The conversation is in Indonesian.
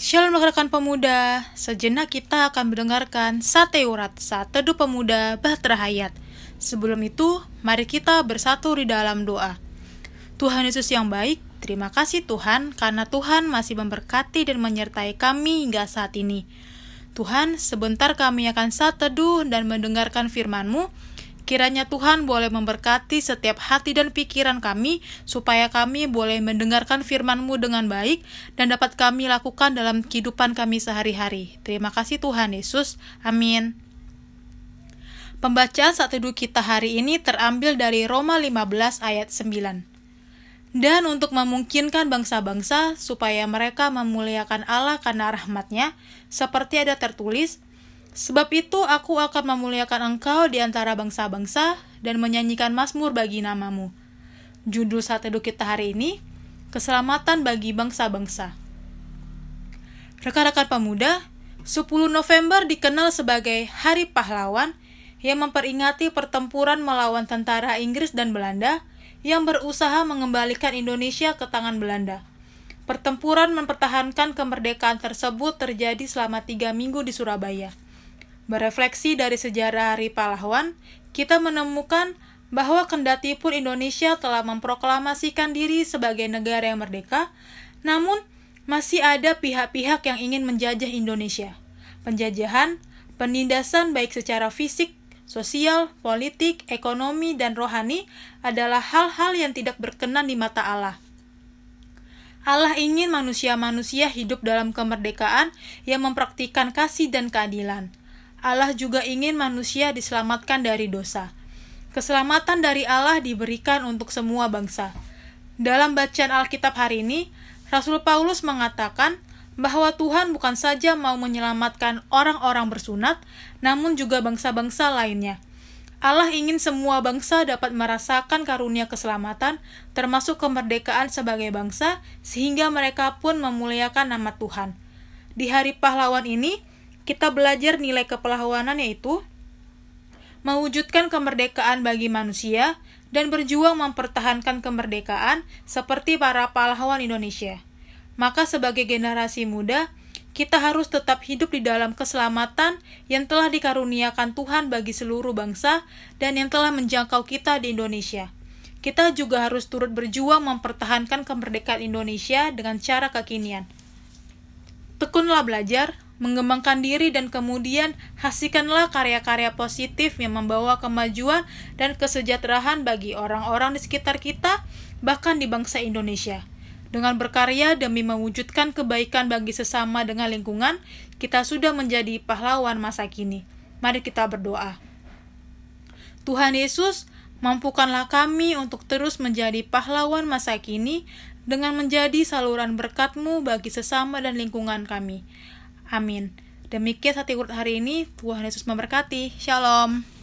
Shalom rekan pemuda, sejenak kita akan mendengarkan Sate Urat Saat Teduh Pemuda Bahtera Hayat. Sebelum itu, mari kita bersatu di dalam doa. Tuhan Yesus yang baik, terima kasih Tuhan karena Tuhan masih memberkati dan menyertai kami hingga saat ini. Tuhan, sebentar kami akan saat teduh dan mendengarkan firman-Mu, Kiranya Tuhan boleh memberkati setiap hati dan pikiran kami, supaya kami boleh mendengarkan firman-Mu dengan baik dan dapat kami lakukan dalam kehidupan kami sehari-hari. Terima kasih Tuhan Yesus. Amin. Pembacaan saat teduh kita hari ini terambil dari Roma 15 ayat 9. Dan untuk memungkinkan bangsa-bangsa supaya mereka memuliakan Allah karena rahmatnya, seperti ada tertulis, Sebab itu aku akan memuliakan engkau di antara bangsa-bangsa dan menyanyikan mazmur bagi namamu. Judul saat teduh kita hari ini, Keselamatan bagi bangsa-bangsa. Rekan-rekan pemuda, 10 November dikenal sebagai Hari Pahlawan yang memperingati pertempuran melawan tentara Inggris dan Belanda yang berusaha mengembalikan Indonesia ke tangan Belanda. Pertempuran mempertahankan kemerdekaan tersebut terjadi selama tiga minggu di Surabaya. Berefleksi dari sejarah Hari Pahlawan, kita menemukan bahwa kendati pun Indonesia telah memproklamasikan diri sebagai negara yang merdeka, namun masih ada pihak-pihak yang ingin menjajah Indonesia. Penjajahan, penindasan baik secara fisik, sosial, politik, ekonomi, dan rohani adalah hal-hal yang tidak berkenan di mata Allah. Allah ingin manusia-manusia hidup dalam kemerdekaan yang mempraktikkan kasih dan keadilan. Allah juga ingin manusia diselamatkan dari dosa. Keselamatan dari Allah diberikan untuk semua bangsa. Dalam bacaan Alkitab hari ini, Rasul Paulus mengatakan bahwa Tuhan bukan saja mau menyelamatkan orang-orang bersunat, namun juga bangsa-bangsa lainnya. Allah ingin semua bangsa dapat merasakan karunia keselamatan, termasuk kemerdekaan sebagai bangsa, sehingga mereka pun memuliakan nama Tuhan. Di hari pahlawan ini, kita belajar nilai kepahlawanan yaitu mewujudkan kemerdekaan bagi manusia dan berjuang mempertahankan kemerdekaan seperti para pahlawan Indonesia. Maka sebagai generasi muda, kita harus tetap hidup di dalam keselamatan yang telah dikaruniakan Tuhan bagi seluruh bangsa dan yang telah menjangkau kita di Indonesia. Kita juga harus turut berjuang mempertahankan kemerdekaan Indonesia dengan cara kekinian. Tekunlah belajar, mengembangkan diri dan kemudian hasilkanlah karya-karya positif yang membawa kemajuan dan kesejahteraan bagi orang-orang di sekitar kita, bahkan di bangsa Indonesia. Dengan berkarya demi mewujudkan kebaikan bagi sesama dengan lingkungan, kita sudah menjadi pahlawan masa kini. Mari kita berdoa. Tuhan Yesus, mampukanlah kami untuk terus menjadi pahlawan masa kini dengan menjadi saluran berkat-Mu bagi sesama dan lingkungan kami. Amin. Demikian sati urut hari ini. Tuhan Yesus memberkati. Shalom.